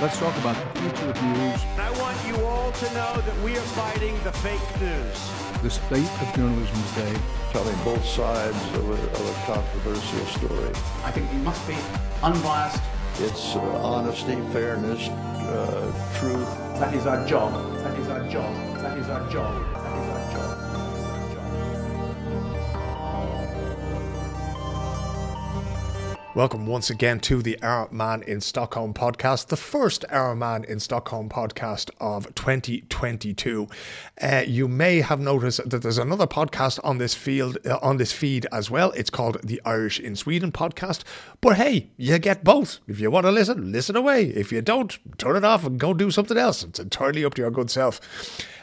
Let's talk about the future of news. I want you all to know that we are fighting the fake news. The state of journalism today. Telling both sides of a, of a controversial story. I think we must be unbiased. It's uh, honesty, fairness, uh, truth. That is our job. That is our job. That is our job. Welcome once again to the Our Man in Stockholm podcast, the first Our Man in Stockholm podcast of 2022. Uh, you may have noticed that there's another podcast on this field uh, on this feed as well. It's called the Irish in Sweden podcast. But hey, you get both. If you want to listen, listen away. If you don't, turn it off and go do something else. It's entirely up to your good self.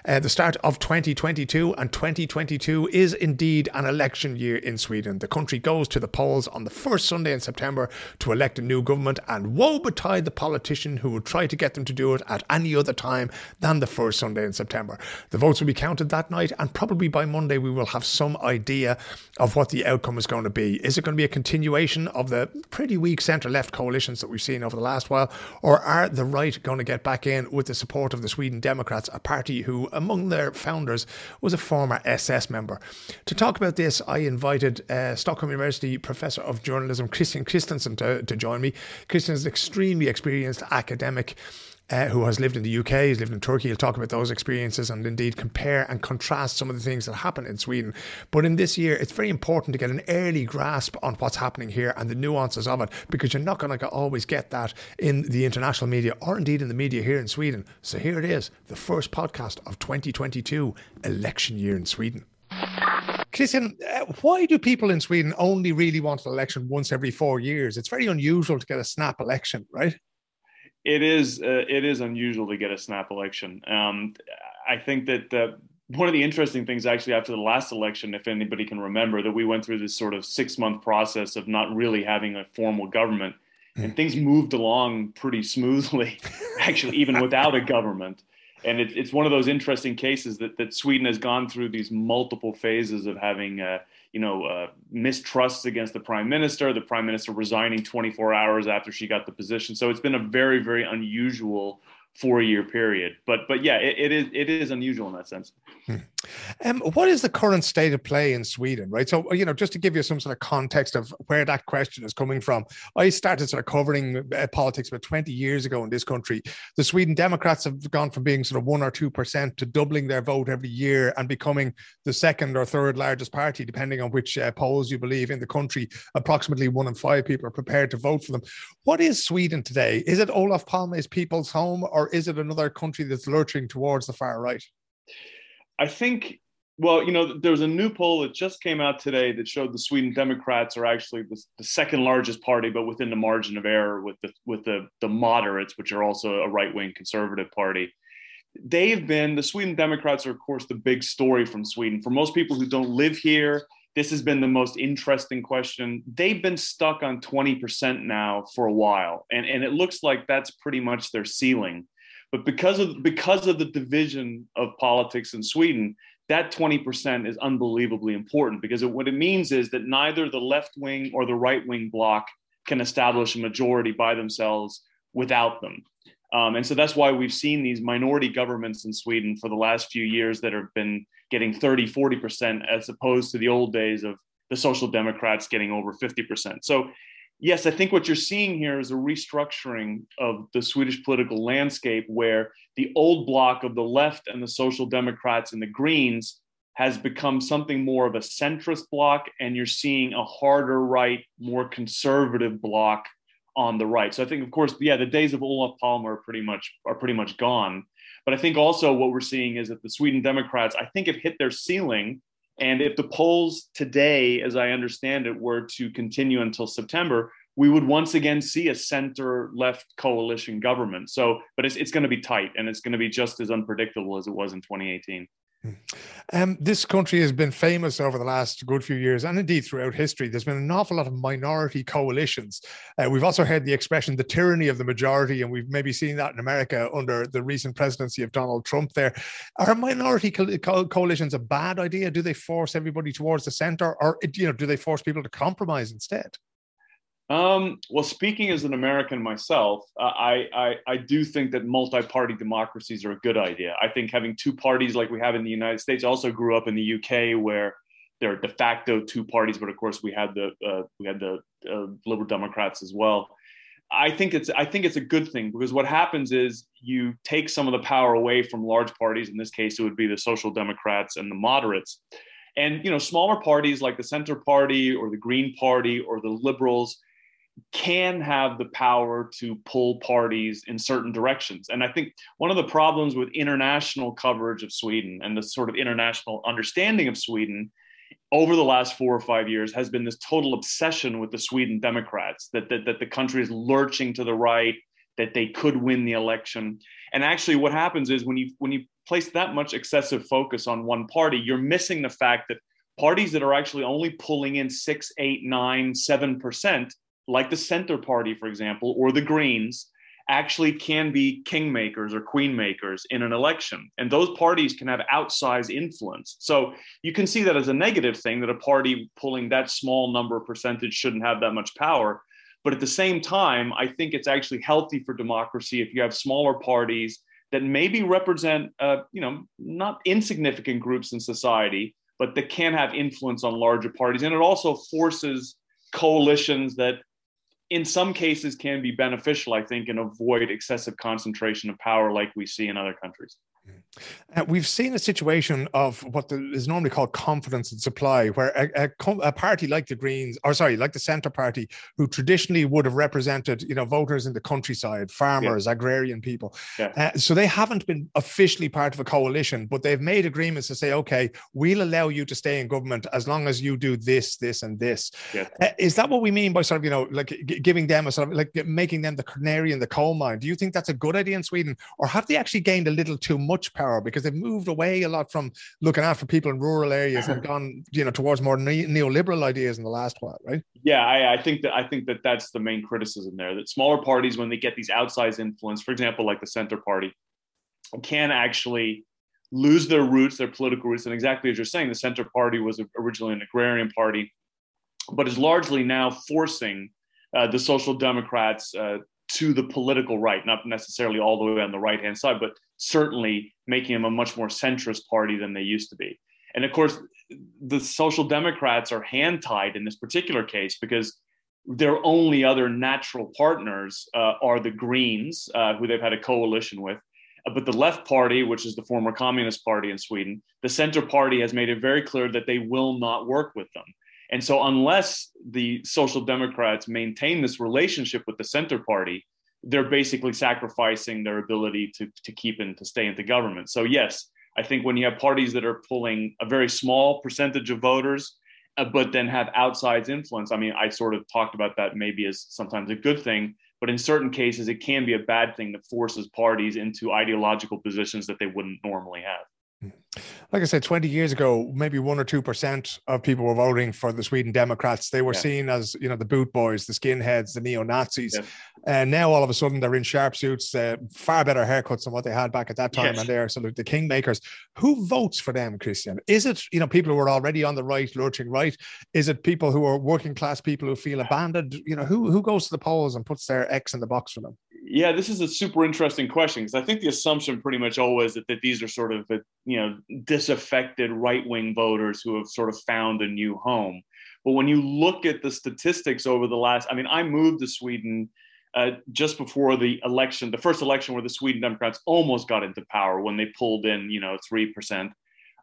Uh, the start of 2022, and 2022 is indeed an election year in Sweden. The country goes to the polls on the first Sunday in September to elect a new government, and woe betide the politician who would try to get them to do it at any other time than the first Sunday in September. The votes will be counted that night, and probably by Monday we will have some idea of what the outcome is going to be. Is it going to be a continuation of the pretty weak centre left coalitions that we've seen over the last while, or are the right going to get back in with the support of the Sweden Democrats, a party who among their founders was a former SS member. To talk about this, I invited uh, Stockholm University Professor of Journalism Christian Christensen to, to join me. Christian is an extremely experienced academic uh, who has lived in the UK, he's lived in Turkey. He'll talk about those experiences and indeed compare and contrast some of the things that happen in Sweden. But in this year, it's very important to get an early grasp on what's happening here and the nuances of it because you're not going to always get that in the international media or indeed in the media here in Sweden. So here it is, the first podcast of 2022, election year in Sweden. Christian, uh, why do people in Sweden only really want an election once every four years? It's very unusual to get a snap election, right? It is uh, it is unusual to get a snap election. Um, I think that uh, one of the interesting things actually after the last election, if anybody can remember, that we went through this sort of six month process of not really having a formal government, and things moved along pretty smoothly, actually even without a government. And it, it's one of those interesting cases that that Sweden has gone through these multiple phases of having. Uh, you know, uh, mistrusts against the prime minister, the prime minister resigning 24 hours after she got the position. So it's been a very, very unusual four year period. But but yeah, it, it is it is unusual in that sense. Hmm. Um, what is the current state of play in Sweden, right? So you know, just to give you some sort of context of where that question is coming from, I started sort of covering uh, politics about 20 years ago in this country. The Sweden Democrats have gone from being sort of one or two percent to doubling their vote every year and becoming the second or third largest party, depending on which uh, polls you believe in the country. Approximately one in five people are prepared to vote for them. What is Sweden today? Is it Olof Palme's people's home, or or is it another country that's lurching towards the far right? I think, well, you know, there's a new poll that just came out today that showed the Sweden Democrats are actually the, the second largest party, but within the margin of error with the with the the moderates, which are also a right wing conservative party. They've been the Sweden Democrats are, of course, the big story from Sweden. For most people who don't live here, this has been the most interesting question. They've been stuck on 20% now for a while, and, and it looks like that's pretty much their ceiling. But because of because of the division of politics in Sweden, that 20% is unbelievably important because it, what it means is that neither the left wing or the right wing bloc can establish a majority by themselves without them. Um, and so that's why we've seen these minority governments in Sweden for the last few years that have been getting 30, 40%, as opposed to the old days of the Social Democrats getting over 50%. So yes, I think what you're seeing here is a restructuring of the Swedish political landscape where the old bloc of the left and the Social Democrats and the Greens has become something more of a centrist bloc, and you're seeing a harder right, more conservative bloc on the right. So I think, of course, yeah, the days of Olof Palme are pretty much are pretty much gone. But I think also what we're seeing is that the Sweden Democrats, I think, have hit their ceiling and if the polls today, as I understand it, were to continue until September, we would once again see a center left coalition government. So, but it's, it's going to be tight and it's going to be just as unpredictable as it was in 2018. Um, this country has been famous over the last good few years, and indeed throughout history. There's been an awful lot of minority coalitions. Uh, we've also heard the expression "the tyranny of the majority," and we've maybe seen that in America under the recent presidency of Donald Trump. There are minority co- co- coalitions a bad idea? Do they force everybody towards the center, or you know, do they force people to compromise instead? Um, well, speaking as an American myself, uh, I, I, I do think that multi-party democracies are a good idea. I think having two parties like we have in the United States. I also grew up in the UK where there are de facto two parties, but of course we had the uh, we had the uh, Liberal Democrats as well. I think it's I think it's a good thing because what happens is you take some of the power away from large parties. In this case, it would be the Social Democrats and the moderates, and you know smaller parties like the Center Party or the Green Party or the Liberals can have the power to pull parties in certain directions. And I think one of the problems with international coverage of Sweden and the sort of international understanding of Sweden over the last four or five years has been this total obsession with the Sweden Democrats, that, that, that the country is lurching to the right, that they could win the election. And actually, what happens is when you when you place that much excessive focus on one party, you're missing the fact that parties that are actually only pulling in six, eight, nine, seven percent, like the Center Party, for example, or the Greens, actually can be kingmakers or queenmakers in an election. And those parties can have outsized influence. So you can see that as a negative thing that a party pulling that small number of percentage shouldn't have that much power. But at the same time, I think it's actually healthy for democracy if you have smaller parties that maybe represent, uh, you know, not insignificant groups in society, but that can have influence on larger parties. And it also forces coalitions that in some cases can be beneficial, I think, and avoid excessive concentration of power like we see in other countries. Uh, we've seen a situation of what the, is normally called confidence and supply, where a, a, a, party like the Greens, or sorry, like the Centre Party, who traditionally would have represented, you know, voters in the countryside, farmers, yeah. agrarian people, yeah. uh, so they haven't been officially part of a coalition, but they've made agreements to say, okay, we'll allow you to stay in government as long as you do this, this, and this. Yeah. Uh, is that what we mean by sort of, you know, like g- giving them a sort of like making them the canary in the coal mine? Do you think that's a good idea in Sweden, or have they actually gained a little too much? much because they've moved away a lot from looking after people in rural areas and gone, you know, towards more ne- neoliberal ideas in the last while, right? Yeah, I, I, think that I think that that's the main criticism there. That smaller parties, when they get these outsized influence, for example, like the Center Party, can actually lose their roots, their political roots. And exactly as you're saying, the Center Party was originally an agrarian party, but is largely now forcing uh, the Social Democrats uh, to the political right, not necessarily all the way on the right hand side, but certainly making them a much more centrist party than they used to be. And of course, the Social Democrats are hand tied in this particular case because their only other natural partners uh, are the Greens, uh, who they've had a coalition with. Uh, but the Left Party, which is the former Communist Party in Sweden, the Center Party has made it very clear that they will not work with them. And so, unless the Social Democrats maintain this relationship with the Center Party, they're basically sacrificing their ability to, to keep and to stay into government. So, yes, I think when you have parties that are pulling a very small percentage of voters, uh, but then have outside influence, I mean, I sort of talked about that maybe as sometimes a good thing, but in certain cases, it can be a bad thing that forces parties into ideological positions that they wouldn't normally have like I said, 20 years ago, maybe one or two percent of people were voting for the Sweden Democrats. They were yeah. seen as, you know, the boot boys, the skinheads, the neo Nazis. Yeah. And now all of a sudden they're in sharp suits, uh, far better haircuts than what they had back at that time. Yes. And they're sort of the kingmakers. Who votes for them, Christian? Is it, you know, people who are already on the right, lurching right? Is it people who are working class people who feel abandoned? You know, who, who goes to the polls and puts their X in the box for them? Yeah, this is a super interesting question because I think the assumption pretty much always that, that these are sort of, you know, disaffected right wing voters who have sort of found a new home. But when you look at the statistics over the last, I mean, I moved to Sweden uh, just before the election, the first election where the Sweden Democrats almost got into power when they pulled in, you know, 3%.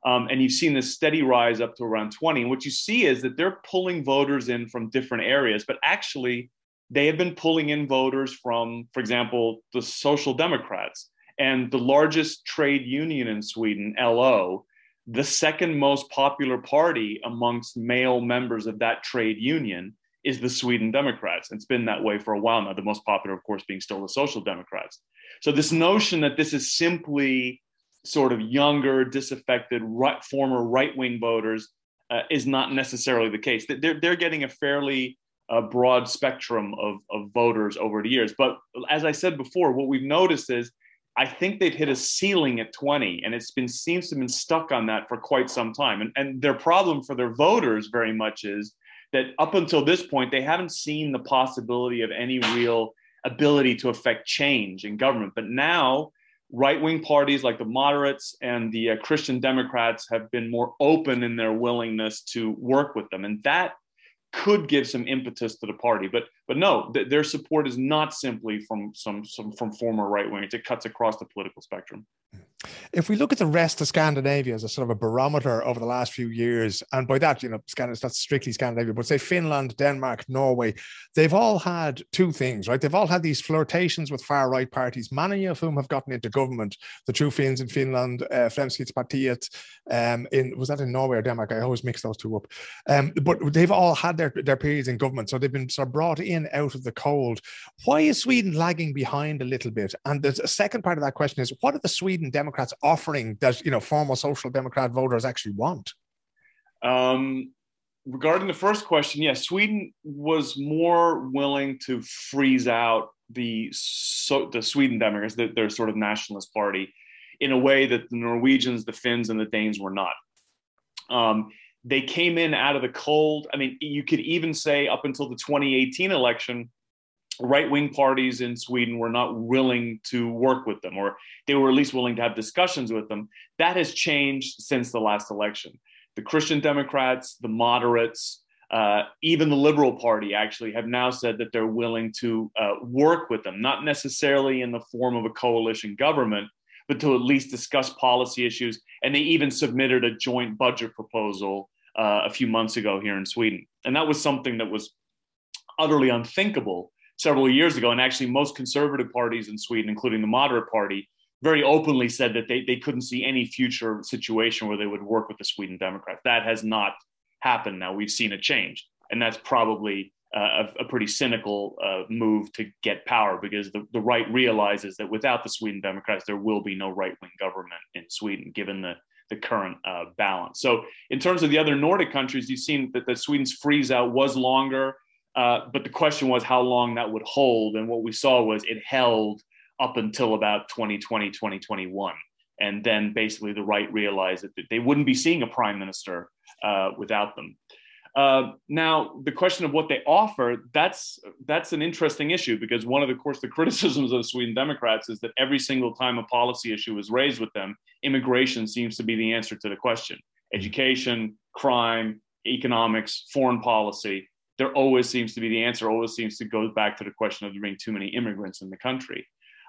Um, and you've seen this steady rise up to around 20. And what you see is that they're pulling voters in from different areas, but actually, they have been pulling in voters from, for example, the Social Democrats and the largest trade union in Sweden, LO, the second most popular party amongst male members of that trade union is the Sweden Democrats. It's been that way for a while now, the most popular, of course, being still the Social Democrats. So, this notion that this is simply sort of younger, disaffected, right, former right wing voters uh, is not necessarily the case. They're, they're getting a fairly a broad spectrum of, of voters over the years. But as I said before, what we've noticed is I think they've hit a ceiling at 20, and it's been seems to have been stuck on that for quite some time. And, and their problem for their voters very much is that up until this point, they haven't seen the possibility of any real ability to affect change in government. But now, right wing parties like the moderates and the uh, Christian Democrats have been more open in their willingness to work with them. And that could give some impetus to the party. But but no, th- their support is not simply from some, some from former right wingers. It cuts across the political spectrum. Hmm. If we look at the rest of Scandinavia as a sort of a barometer over the last few years, and by that, you know, that's strictly Scandinavia, but say Finland, Denmark, Norway, they've all had two things, right? They've all had these flirtations with far right parties, many of whom have gotten into government. The True Finns in Finland, uh, Fremskrittspartiet, um, in was that in Norway or Denmark? I always mix those two up. Um, but they've all had their, their periods in government, so they've been sort of brought in out of the cold. Why is Sweden lagging behind a little bit? And the second part of that question is what are the Sweden Democrats offering that you know former social democrat voters actually want? Um, regarding the first question, yes, Sweden was more willing to freeze out the so, the Sweden Democrats, the, their sort of nationalist party, in a way that the Norwegians, the Finns, and the Danes were not. Um, they came in out of the cold. I mean, you could even say up until the 2018 election, right wing parties in Sweden were not willing to work with them, or they were at least willing to have discussions with them. That has changed since the last election. The Christian Democrats, the moderates, uh, even the Liberal Party actually have now said that they're willing to uh, work with them, not necessarily in the form of a coalition government, but to at least discuss policy issues. And they even submitted a joint budget proposal uh, a few months ago here in Sweden. And that was something that was utterly unthinkable several years ago. And actually, most conservative parties in Sweden, including the moderate party, very openly said that they, they couldn't see any future situation where they would work with the Sweden Democrats. That has not happened now. We've seen a change. And that's probably uh, a, a, pretty cynical uh, move to get power because the, the right realizes that without the Sweden Democrats, there will be no right wing government in Sweden, given the, the current uh, balance. So, in terms of the other Nordic countries, you've seen that the Sweden's freeze out was longer. Uh, but the question was how long that would hold. And what we saw was it held up until about 2020, 2021. And then basically the right realized that they wouldn't be seeing a prime minister uh, without them. Uh, now, the question of what they offer, that's, that's an interesting issue because one of the, of course, the criticisms of the Sweden Democrats is that every single time a policy issue is raised with them, immigration seems to be the answer to the question. Education, crime, economics, foreign policy there always seems to be the answer always seems to go back to the question of there being too many immigrants in the country.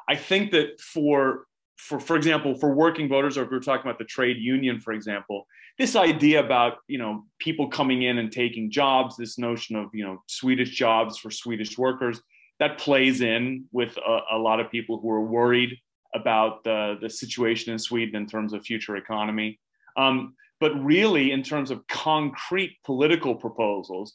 I think that for for for example, for working voters, or if we are talking about the trade union, for example, this idea about you know people coming in and taking jobs, this notion of you know Swedish jobs for Swedish workers, that plays in with a, a lot of people who are worried about the the situation in Sweden in terms of future economy. Um, but really, in terms of concrete political proposals,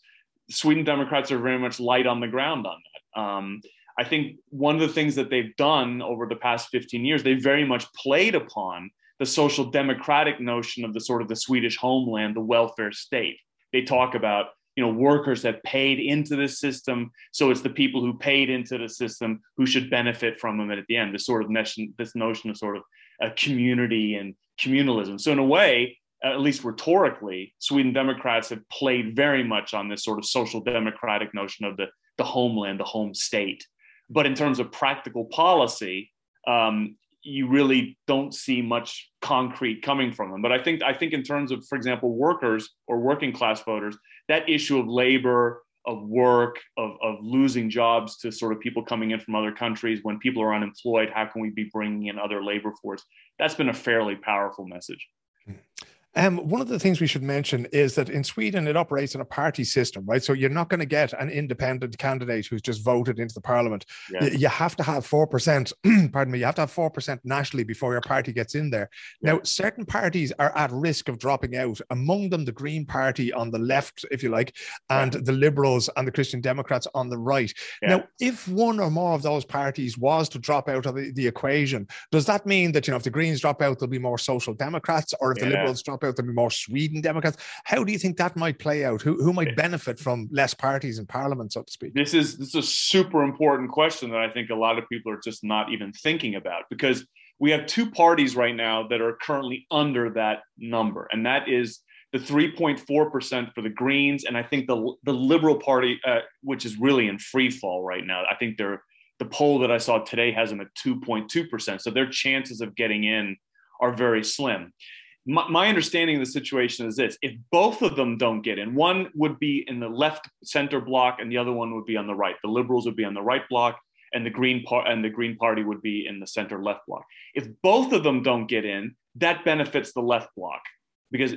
Sweden Democrats are very much light on the ground on that. Um, I think one of the things that they've done over the past 15 years, they very much played upon the social democratic notion of the sort of the Swedish homeland, the welfare state. They talk about you know workers that paid into the system, so it's the people who paid into the system who should benefit from them at the end. This sort of notion, this notion of sort of a community and communalism. So in a way, at least rhetorically, Sweden Democrats have played very much on this sort of social democratic notion of the, the homeland, the home state. But in terms of practical policy, um, you really don't see much concrete coming from them. But I think I think in terms of, for example, workers or working class voters, that issue of labor, of work, of, of losing jobs to sort of people coming in from other countries, when people are unemployed, how can we be bringing in other labor force? That's been a fairly powerful message. Um, one of the things we should mention is that in Sweden it operates in a party system, right? So you're not going to get an independent candidate who's just voted into the parliament. Yeah. You, have to have four percent. pardon me. You have to have four percent nationally before your party gets in there. Yeah. Now, certain parties are at risk of dropping out. Among them, the Green Party on the left, if you like, and yeah. the Liberals and the Christian Democrats on the right. Now, if one or more of those parties was to drop out of the, the, equation, does that mean that you know if the Greens drop out, there'll be more Social Democrats, or if the Liberals drop out? Out there'll be more Sweden Democrats. How do you think that might play out? Who, who might benefit from less parties in Parliament, so to speak? This is this is a super important question that I think a lot of people are just not even thinking about because we have two parties right now that are currently under that number, and that is the 3.4% for the Greens, and I think the the Liberal Party, uh, which is really in free fall right now. I think they're the poll that I saw today has them at 2.2%. So their chances of getting in are very slim. My, my, understanding of the situation is this if both of them don't get in, one would be in the left center block and the other one would be on the right. The liberals would be on the right block and the green part and the green party would be in the center left block. If both of them don't get in, that benefits the left block because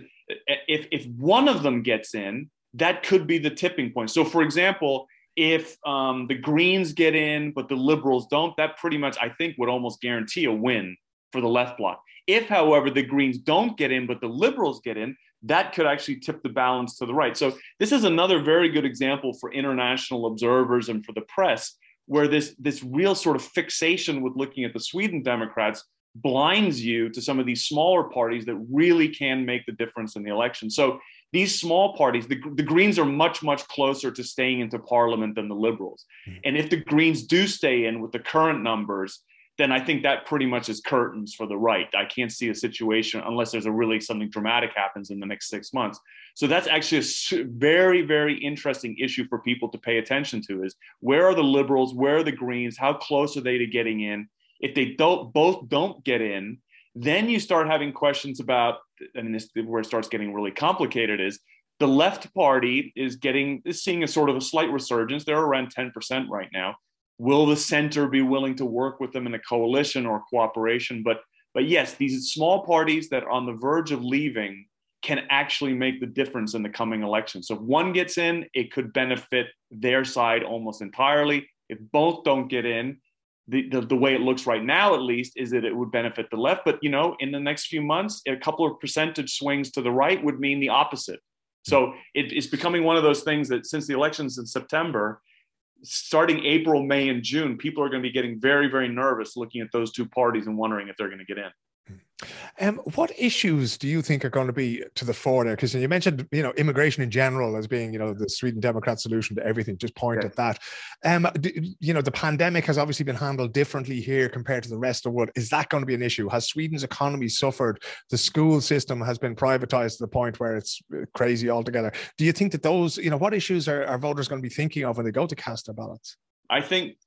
if if one of them gets in, that could be the tipping point. So for example, if um, the Greens get in, but the Liberals don't, that pretty much, I think, would almost guarantee a win for the left bloc. If, however, the Greens don't get in, but the Liberals get in, that could actually tip the balance to the right. So, this is another very good example for international observers and for the press, where this, this real sort of fixation with looking at the Sweden Democrats blinds you to some of these smaller parties that really can make the difference in the election. So, these small parties, the, the Greens are much, much closer to staying into parliament than the Liberals. Mm-hmm. And if the Greens do stay in with the current numbers, then I think that pretty much is curtains for the right. I can't see a situation unless there's a really something dramatic happens in the next six months. So that's actually a very, very interesting issue for people to pay attention to is where are the liberals? Where are the Greens? How close are they to getting in? If they don't both don't get in, then you start having questions about, and this where it starts getting really complicated is the left party is getting is seeing a sort of a slight resurgence. They're around 10% right now. Will the center be willing to work with them in a coalition or cooperation? But but yes, these small parties that are on the verge of leaving can actually make the difference in the coming election. So if one gets in, it could benefit their side almost entirely. If both don't get in, the, the, the, way it looks right now, at least, is that it would benefit the left. But, you know, in the next few months, a couple of percentage swings to the right would mean the opposite. So it, it's becoming one of those things that since the elections in September, starting April, May, and June, people are going to be getting very, very nervous looking at those two parties and wondering if they're going to get in. Um, what issues do you think are going to be to the fore there? Because you mentioned, you know, immigration in general as being, you know, the Sweden Democrat solution to everything. Just point yeah. at that. Um, you know, the pandemic has obviously been handled differently here compared to the rest of the world. Is that going to be an issue? Has Sweden's economy suffered? The school system has been privatized to the point where it's uh, crazy altogether. Do you think that those, you know, what issues are, are voters going to be thinking of when they go to cast their ballots? I think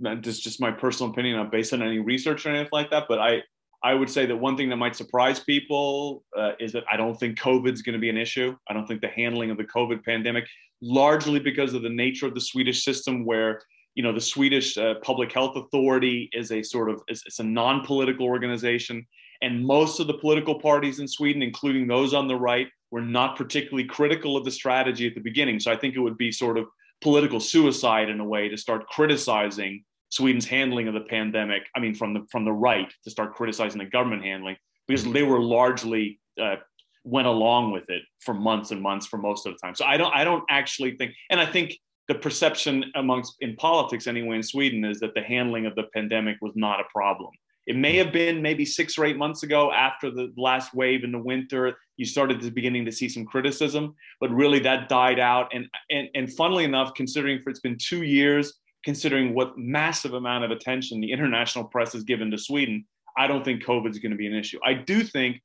this is just my personal opinion, not based on any research or anything like that. But I, I would say that one thing that might surprise people uh, is that I don't think COVID is going to be an issue. I don't think the handling of the COVID pandemic, largely because of the nature of the Swedish system, where you know the Swedish uh, Public Health Authority is a sort of it's, it's a non-political organization, and most of the political parties in Sweden, including those on the right, were not particularly critical of the strategy at the beginning. So I think it would be sort of political suicide in a way to start criticizing Sweden's handling of the pandemic. I mean, from the from the right to start criticizing the government handling because they were largely uh, went along with it for months and months for most of the time. So I don't I don't actually think, and I think the perception amongst in politics anyway in Sweden is that the handling of the pandemic was not a problem. It may have been maybe six or eight months ago after the last wave in the winter, you started to beginning to see some criticism, but really that died out. And and and funnily enough, considering for it's been two years considering what massive amount of attention the international press has given to Sweden, I don't think COVID is going to be an issue. I do think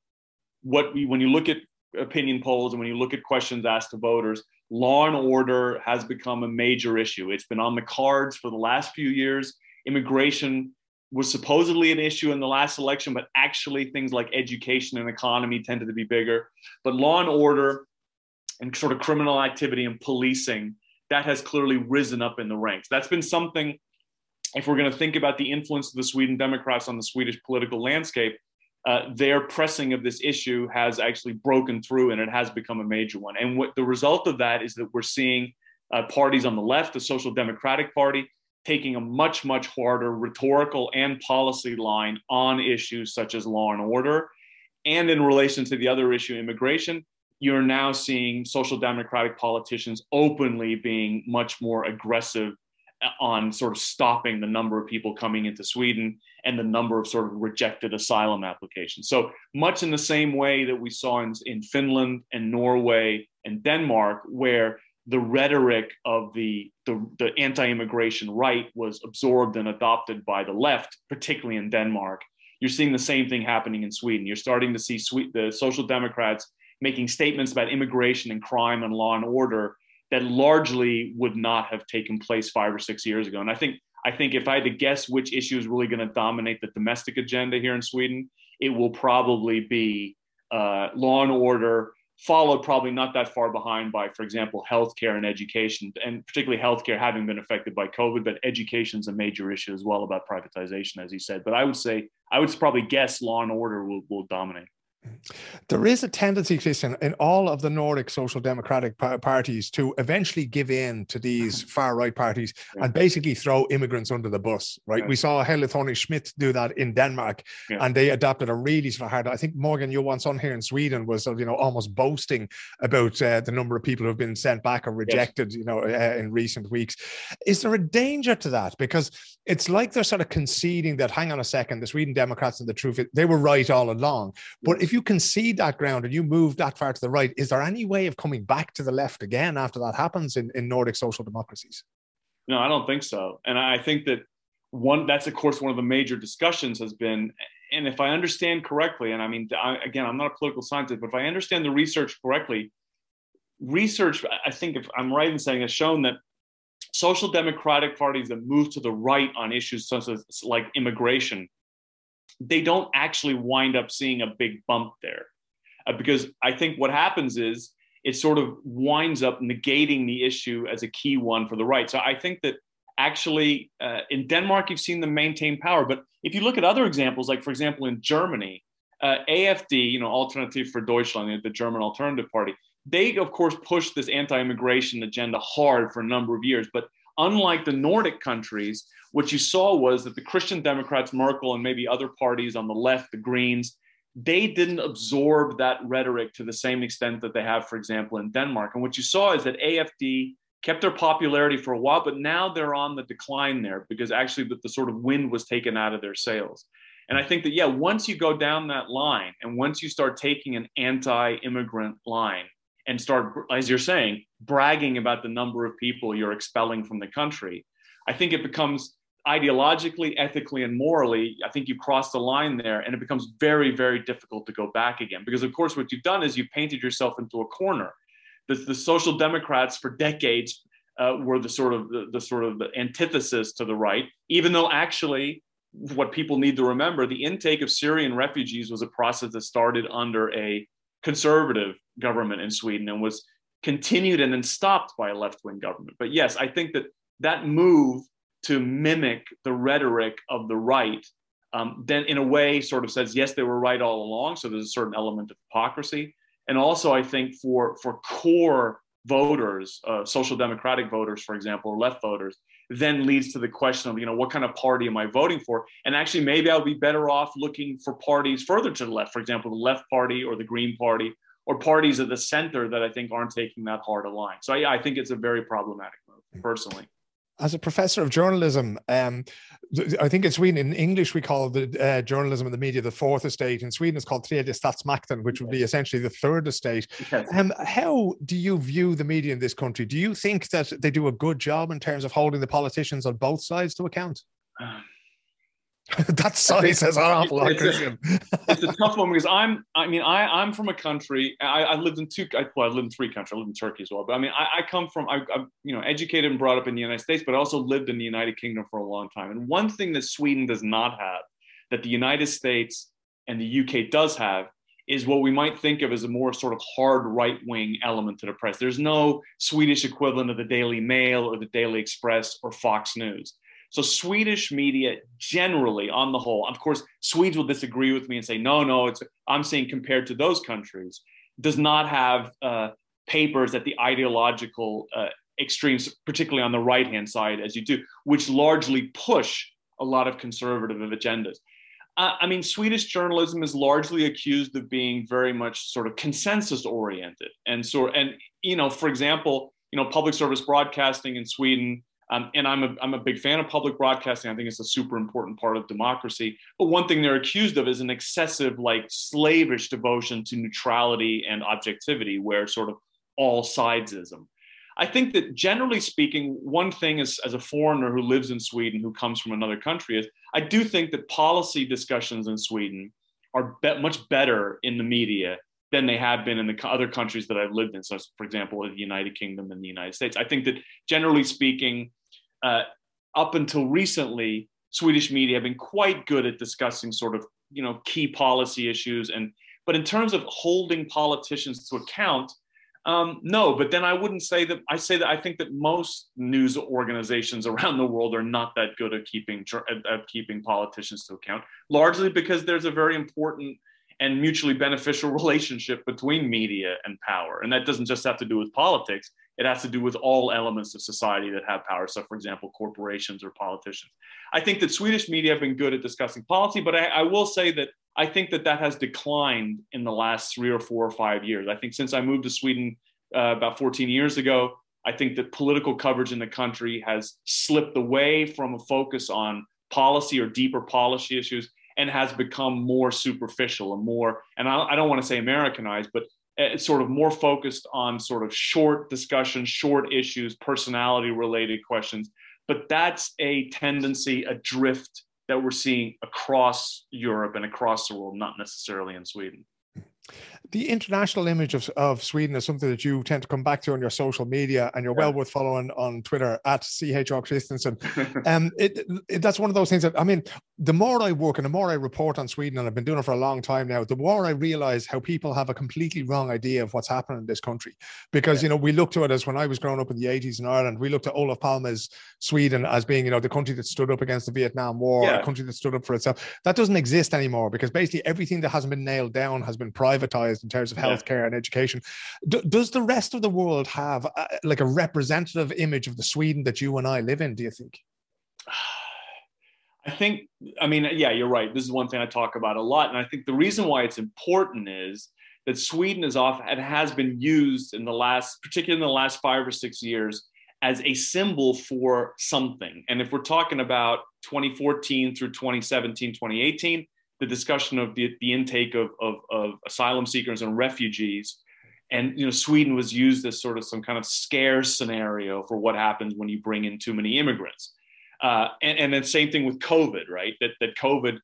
what we, when you look at opinion polls and when you look at questions asked to voters, law and order has become a major issue. It's been on the cards for the last few years. Immigration was supposedly an issue in the last election, but actually things like education and economy tended to be bigger. But law and order and sort of criminal activity and policing that has clearly risen up in the ranks. That's been something, if we're going to think about the influence of the Sweden Democrats on the Swedish political landscape, uh, their pressing of this issue has actually broken through and it has become a major one. And what the result of that is that we're seeing uh, parties on the left, the Social Democratic Party, taking a much, much harder rhetorical and policy line on issues such as law and order. And in relation to the other issue, immigration, you're now seeing social democratic politicians openly being much more aggressive uh, on sort of stopping the number of people coming into Sweden and the number of sort of rejected asylum applications. So much in the same way that we saw in, in Finland and Norway and Denmark, where the rhetoric of the, the, the anti-immigration right was absorbed and adopted by the left, particularly in Denmark. You're seeing the same thing happening in Sweden. You're starting to see the Social Democrats making statements about immigration and crime and law and order that largely would not have taken place five or six years ago. And I think I think if I had to guess which issue is really going to dominate the domestic agenda here in Sweden, it will probably be uh, law and order, followed probably not that far behind by, for example, healthcare and education, and particularly healthcare having been affected by COVID, but education is a major issue as well about privatization, as you said. But I would say, I would probably guess law and order will, will dominate. There is a tendency, Christian, in all of the Nordic social democratic parties to eventually give in to these far right parties yeah. and basically throw immigrants under the bus, right? Yeah. We saw Helle Thorning Schmidt do that in Denmark yeah. and they adopted a really sort of hard. I think Morgan Johansson here in Sweden was, you know, almost boasting about uh, the number of people who have been sent back or rejected, yes. you know, uh, in recent weeks. Is there a danger to that? Because it's like they're sort of conceding that, hang on a second, the Sweden Democrats and the truth, they were right all along. But if if you concede that ground and you move that far to the right, is there any way of coming back to the left again after that happens in, in Nordic social democracies? No, I don't think so. And I think that one that's of course one of the major discussions has been and if i understand correctly and i mean I, again i'm not a political scientist but if i understand the research correctly research i think if i'm right in saying has shown that social democratic parties that move to the right on issues such as like immigration they don't actually wind up seeing a big bump there. Uh, because I think what happens is it sort of winds up negating the issue as a key one for the right. So I think that actually uh, in Denmark, you've seen them maintain power. But if you look at other examples, like for example, in Germany, uh, AFD, you know, Alternative for Deutschland, the German Alternative Party, they of course pushed this anti-immigration agenda hard for a number of years. But unlike the Nordic countries, what you saw was that the Christian Democrats, Merkel, and maybe other parties on the left, the Greens, they didn't absorb that rhetoric to the same extent that they have, for example, in Denmark. And what you saw is that AFD kept their popularity for a while, but now they're on the decline there because actually the, the sort of wind was taken out of their sails. And I think that, yeah, once you go down that line and once you start taking an anti immigrant line and start, as you're saying, bragging about the number of people you're expelling from the country, I think it becomes ideologically, ethically, and morally, I think you cross the line there and it becomes very, very difficult to go back again. Because, of course, what you've done is you've painted yourself into a corner. The, the social democrats for decades uh, were the sort of the, the sort of the antithesis to the right, even though actually what people need to remember the intake of Syrian refugees was a process that started under a conservative government in Sweden and was continued and then stopped by a left wing government. But yes, I think that that move to mimic the rhetoric of the right, um, then in a way sort of says, yes, they were right all along. So there's a certain element of hypocrisy. And also, I think for, for core voters, uh, social democratic voters, for example, or left voters, then leads to the question of, you know, what kind of party am I voting for? And actually, maybe I'll be better off looking for parties further to the left, for example, the left party or the Green Party, or parties at the center that I think aren't taking that hard a line. So I, I think it's a very problematic move, personally as a professor of journalism, um, I think in Sweden, in English, we call the uh, journalism and the media the fourth estate. In Sweden, it's called tredje statsmakten, which would be essentially the third estate. Yes. Um, how do you view the media in this country? Do you think that they do a good job in terms of holding the politicians on both sides to account? that size says an awful lot, it's A, it's a tough one because I'm, I mean, I, I'm from a country, I, I lived in two, I, well, I lived in three countries. I lived in Turkey as well. But I mean, I, I come from, I, I'm, you know, educated and brought up in the United States, but I also lived in the United Kingdom for a long time. And one thing that Sweden does not have that the United States and the UK does have is what we might think of as a more sort of hard right wing element to the press. There's no Swedish equivalent of the Daily Mail or the Daily Express or Fox News. So Swedish media generally, on the whole, of course, Swedes will disagree with me and say, no, no, it's I'm saying compared to those countries, does not have uh, papers at the ideological uh, extremes, particularly on the right hand side, as you do, which largely push a lot of conservative agendas. Uh, I mean, Swedish journalism is largely accused of being very much sort of consensus oriented, and so and you know, for example, you know, public service broadcasting in Sweden um, and I'm a, I'm a big fan of public broadcasting. I think it's a super important part of democracy. But one thing they're accused of is an excessive, like slavish devotion to neutrality and objectivity, where sort of all sidesism. I think that generally speaking, one thing is as a foreigner who lives in Sweden, who comes from another country, is I do think that policy discussions in Sweden are be- much better in the media than they have been in the other countries that I've lived in. So, for example, the United Kingdom and the United States. I think that generally speaking, uh, up until recently, Swedish media have been quite good at discussing sort of you know key policy issues and but in terms of holding politicians to account um, no but then i wouldn't say that i say that i think that most news organizations around the world are not that good at keeping at, keeping politicians to account largely because there's a very important and mutually beneficial relationship between media and power and that doesn't just have to do with politics it has to do with all elements of society that have power. So, for example, corporations or politicians. I think that Swedish media have been good at discussing policy, but I, I will say that I think that that has declined in the last three or four or five years. I think since I moved to Sweden uh, about 14 years ago, I think that political coverage in the country has slipped away from a focus on policy or deeper policy issues and has become more superficial and more, and I, I don't want to say Americanized, but it's sort of more focused on sort of short discussions, short issues, personality related questions. But that's a tendency, a drift that we're seeing across Europe and across the world, not necessarily in Sweden the international image of, of Sweden is something that you tend to come back to on your social media, and you're yeah. well worth following on Twitter at CHR Christensen. um, it, it, that's one of those things that I mean, the more I work and the more I report on Sweden, and I've been doing it for a long time now, the more I realize how people have a completely wrong idea of what's happening in this country. Because yeah. you know, we look to it as when I was growing up in the 80s in Ireland, we looked at Olof Palme's Sweden as being, you know, the country that stood up against the Vietnam War, yeah. a country that stood up for itself. That doesn't exist anymore because basically everything that hasn't been nailed down has been privatized in terms of healthcare yeah. and education. D- does the rest of the world have a, like a representative image of the Sweden that you and I live in? Do you think? I think, I mean, yeah, you're right. This is one thing I talk about a lot. And I think the reason why it's important is that Sweden is off and has been used in the last, particularly in the last five or six years, as a symbol for something. And if we're talking about 2014 through 2017, 2018, the discussion of the, the intake of, of, of asylum seekers and refugees. And you know, Sweden was used as sort of some kind of scare scenario for what happens when you bring in too many immigrants. Uh, and, and then same thing with COVID, right? That that COVID,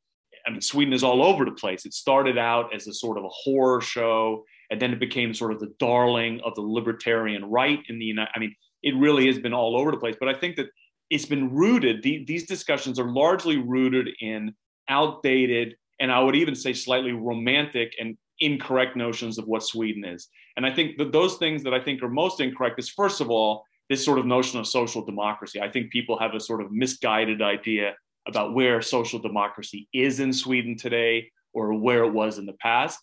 I mean, Sweden is all over the place. It started out as a sort of a horror show, and then it became sort of the darling of the libertarian right in the United. I mean, it really has been all over the place. But I think that it's been rooted. The, these discussions are largely rooted in outdated and I would even say slightly romantic and incorrect notions of what Sweden is. And I think that those things that I think are most incorrect is first of all, this sort of notion of social democracy. I think people have a sort of misguided idea about where social democracy is in Sweden today or where it was in the past.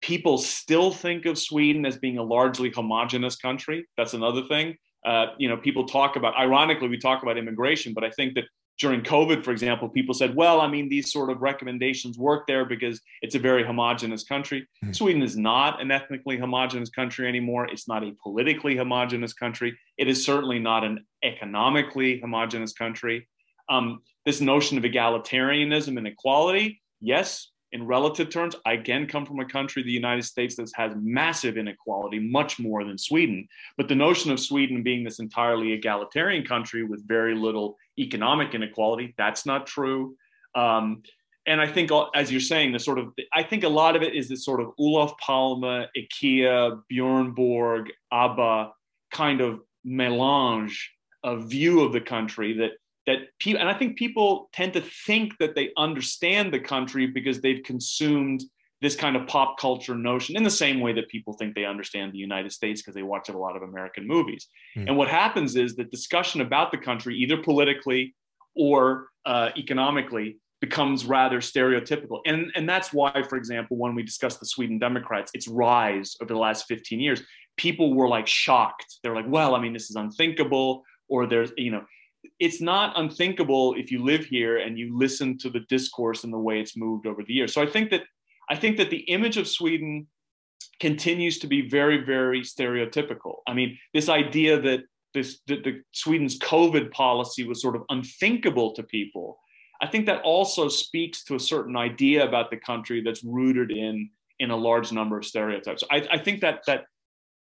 People still think of Sweden as being a largely homogenous country. That's another thing. Uh, you know, people talk about, ironically, we talk about immigration, but I think that during COVID, for example, people said, well, I mean, these sort of recommendations work there because it's a very homogenous country. Mm-hmm. Sweden is not an ethnically homogenous country anymore. It's not a politically homogenous country. It is certainly not an economically homogenous country. Um, this notion of egalitarianism and equality, yes, in relative terms, I again come from a country, the United States, that has massive inequality, much more than Sweden. But the notion of Sweden being this entirely egalitarian country with very little economic inequality, that's not true. Um, and I think, as you're saying, the sort of, I think a lot of it is this sort of Olof Palme, IKEA, Bjorn Borg, ABBA kind of melange of view of the country that that people and i think people tend to think that they understand the country because they've consumed this kind of pop culture notion in the same way that people think they understand the united states because they watch a lot of american movies mm. and what happens is that discussion about the country either politically or uh, economically becomes rather stereotypical and, and that's why for example when we discuss the sweden democrats its rise over the last 15 years people were like shocked they're like well i mean this is unthinkable or there's you know it's not unthinkable if you live here and you listen to the discourse and the way it's moved over the years. So I think that I think that the image of Sweden continues to be very, very stereotypical. I mean, this idea that this that the Sweden's COVID policy was sort of unthinkable to people. I think that also speaks to a certain idea about the country that's rooted in in a large number of stereotypes. I, I think that that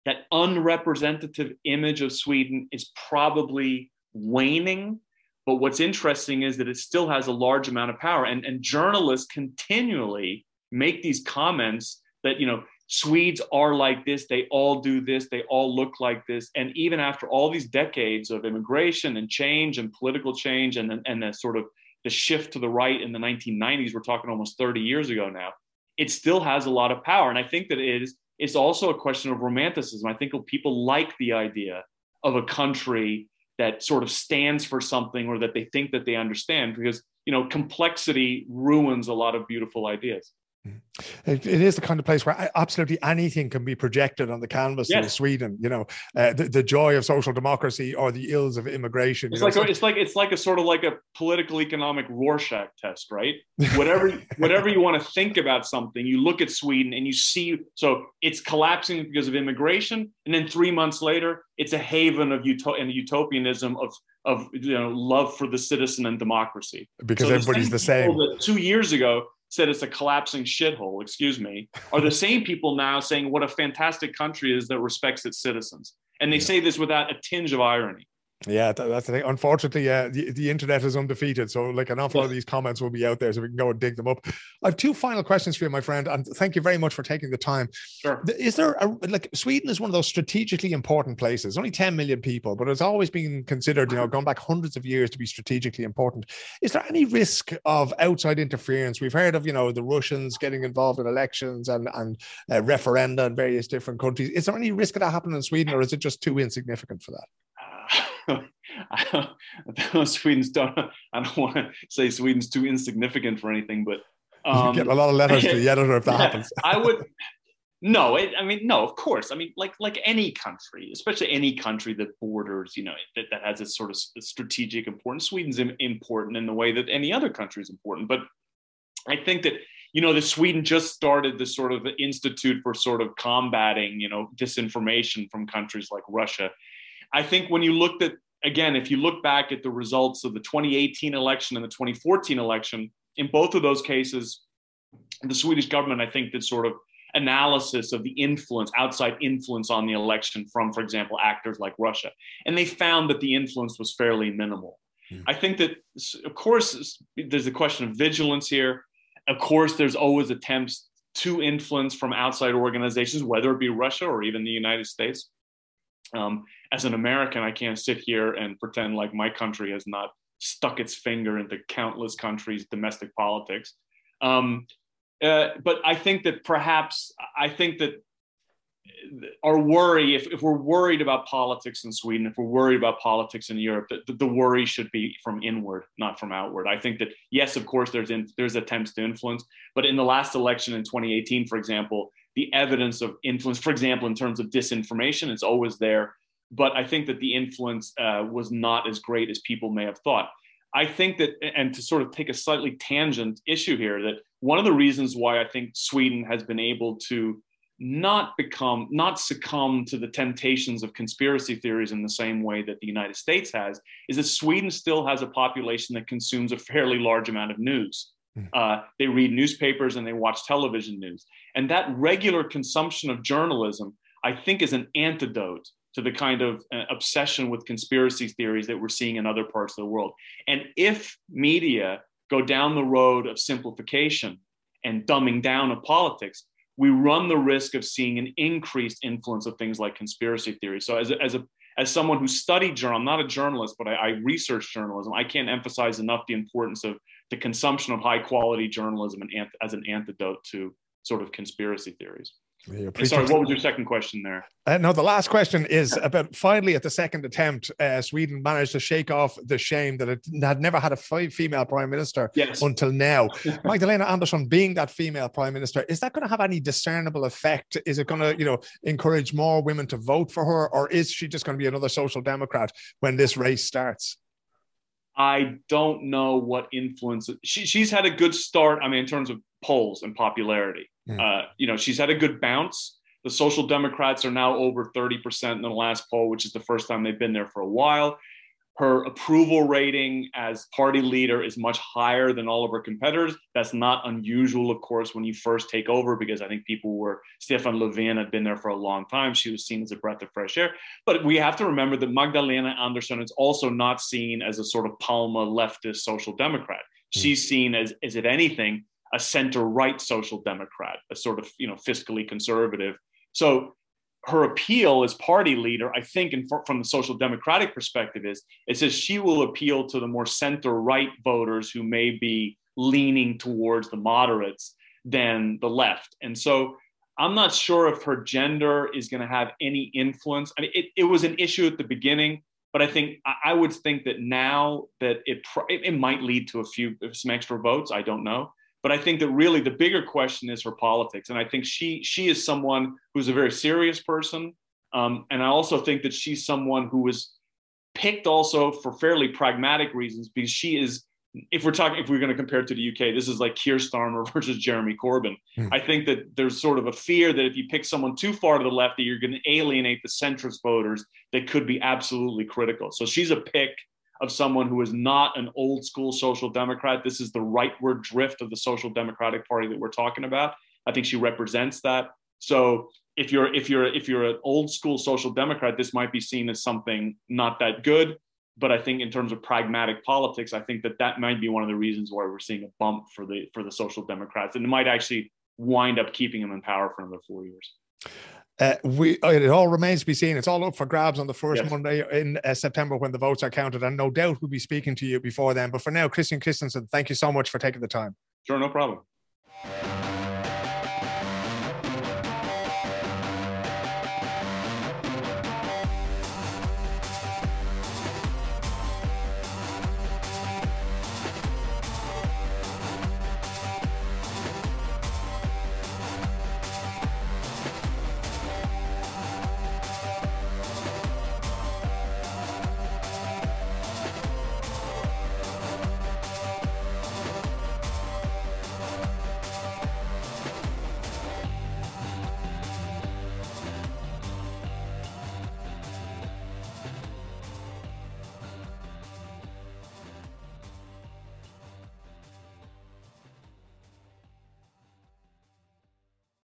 that unrepresentative image of Sweden is probably waning. But what's interesting is that it still has a large amount of power. And, and journalists continually make these comments that, you know, Swedes are like this. They all do this. They all look like this. And even after all these decades of immigration and change and political change and, and the sort of the shift to the right in the 1990s, we're talking almost 30 years ago now, it still has a lot of power. And I think that it is, it's also a question of romanticism. I think people like the idea of a country that sort of stands for something or that they think that they understand because, you know, complexity ruins a lot of beautiful ideas. It, it is the kind of place where absolutely anything can be projected on the canvas yes. of Sweden. You know, uh, the, the joy of social democracy or the ills of immigration. It's like know, it's like it's like a sort of like a political economic Rorschach test, right? Whatever whatever you want to think about something, you look at Sweden and you see. So it's collapsing because of immigration, and then three months later, it's a haven of uto- and utopianism of of you know love for the citizen and democracy. Because so everybody's. The same. two years ago said it's a collapsing shithole, excuse me, are the same people now saying what a fantastic country is that respects its citizens. And they yeah. say this without a tinge of irony. Yeah, that's the thing. Unfortunately, uh, the, the internet is undefeated. So, like, an awful lot of these comments will be out there, so we can go and dig them up. I have two final questions for you, my friend, and thank you very much for taking the time. Sure. Is there a, like Sweden is one of those strategically important places? Only 10 million people, but it's always been considered, you know, going back hundreds of years to be strategically important. Is there any risk of outside interference? We've heard of, you know, the Russians getting involved in elections and and uh, referenda in various different countries. Is there any risk of that happening in Sweden, or is it just too insignificant for that? I don't, Sweden's don't. I don't want to say Sweden's too insignificant for anything, but um, you get a lot of letters to the editor if that happens. I would. No, it, I mean, no, of course. I mean, like like any country, especially any country that borders, you know, that, that has a sort of strategic importance. Sweden's important in the way that any other country is important. But I think that you know, the Sweden just started this sort of institute for sort of combating, you know, disinformation from countries like Russia. I think when you looked at, again, if you look back at the results of the 2018 election and the 2014 election, in both of those cases, the Swedish government, I think, did sort of analysis of the influence, outside influence on the election from, for example, actors like Russia. And they found that the influence was fairly minimal. Mm. I think that, of course, there's a question of vigilance here. Of course, there's always attempts to influence from outside organizations, whether it be Russia or even the United States. Um, as an American, I can't sit here and pretend like my country has not stuck its finger into countless countries' domestic politics. Um, uh, but I think that perhaps, I think that our worry, if, if we're worried about politics in Sweden, if we're worried about politics in Europe, the, the worry should be from inward, not from outward. I think that, yes, of course, there's, in, there's attempts to influence, but in the last election in 2018, for example, the evidence of influence, for example, in terms of disinformation, is always there. But I think that the influence uh, was not as great as people may have thought. I think that, and to sort of take a slightly tangent issue here, that one of the reasons why I think Sweden has been able to not become, not succumb to the temptations of conspiracy theories in the same way that the United States has, is that Sweden still has a population that consumes a fairly large amount of news. Hmm. Uh, they read newspapers and they watch television news. And that regular consumption of journalism, I think, is an antidote to the kind of uh, obsession with conspiracy theories that we're seeing in other parts of the world. And if media go down the road of simplification and dumbing down of politics, we run the risk of seeing an increased influence of things like conspiracy theories. So, as a, as a as someone who studied journal, I'm not a journalist, but I, I research journalism. I can't emphasize enough the importance of the consumption of high quality journalism and, as an antidote to sort of conspiracy theories. Sorry, what was your second question there? Uh, no, the last question is about finally at the second attempt, uh, Sweden managed to shake off the shame that it had never had a female prime minister yes. until now. Magdalena Andersson being that female prime minister, is that going to have any discernible effect? Is it going to, you know, encourage more women to vote for her, or is she just going to be another social democrat when this race starts? I don't know what influence she, she's had a good start. I mean, in terms of polls and popularity, mm. uh, you know, she's had a good bounce. The Social Democrats are now over 30% in the last poll, which is the first time they've been there for a while. Her approval rating as party leader is much higher than all of her competitors. That's not unusual, of course, when you first take over, because I think people were, Stefan Löfven had been there for a long time. She was seen as a breath of fresh air. But we have to remember that Magdalena Andersson is also not seen as a sort of Palme leftist social democrat. Hmm. She's seen as, as if anything, a center right social democrat, a sort of you know fiscally conservative. So her appeal as party leader, I think, in, from the social democratic perspective, is it says she will appeal to the more center right voters who may be leaning towards the moderates than the left. And so I'm not sure if her gender is going to have any influence. I mean, it, it was an issue at the beginning, but I think I would think that now that it it might lead to a few some extra votes. I don't know. But I think that really the bigger question is her politics, and I think she she is someone who's a very serious person, um, and I also think that she's someone who was picked also for fairly pragmatic reasons because she is. If we're talking, if we're going to compare it to the UK, this is like Keir Starmer versus Jeremy Corbyn. Mm. I think that there's sort of a fear that if you pick someone too far to the left, that you're going to alienate the centrist voters that could be absolutely critical. So she's a pick of someone who is not an old school social democrat. This is the rightward drift of the social democratic party that we're talking about. I think she represents that. So if you're if you're if you're an old school social democrat, this might be seen as something not that good. But I think in terms of pragmatic politics, I think that that might be one of the reasons why we're seeing a bump for the for the social democrats, and it might actually wind up keeping them in power for another four years. Uh, we uh, it all remains to be seen. It's all up for grabs on the first yes. Monday in uh, September when the votes are counted, and no doubt we'll be speaking to you before then. But for now, Christian Christensen, thank you so much for taking the time. Sure, no problem.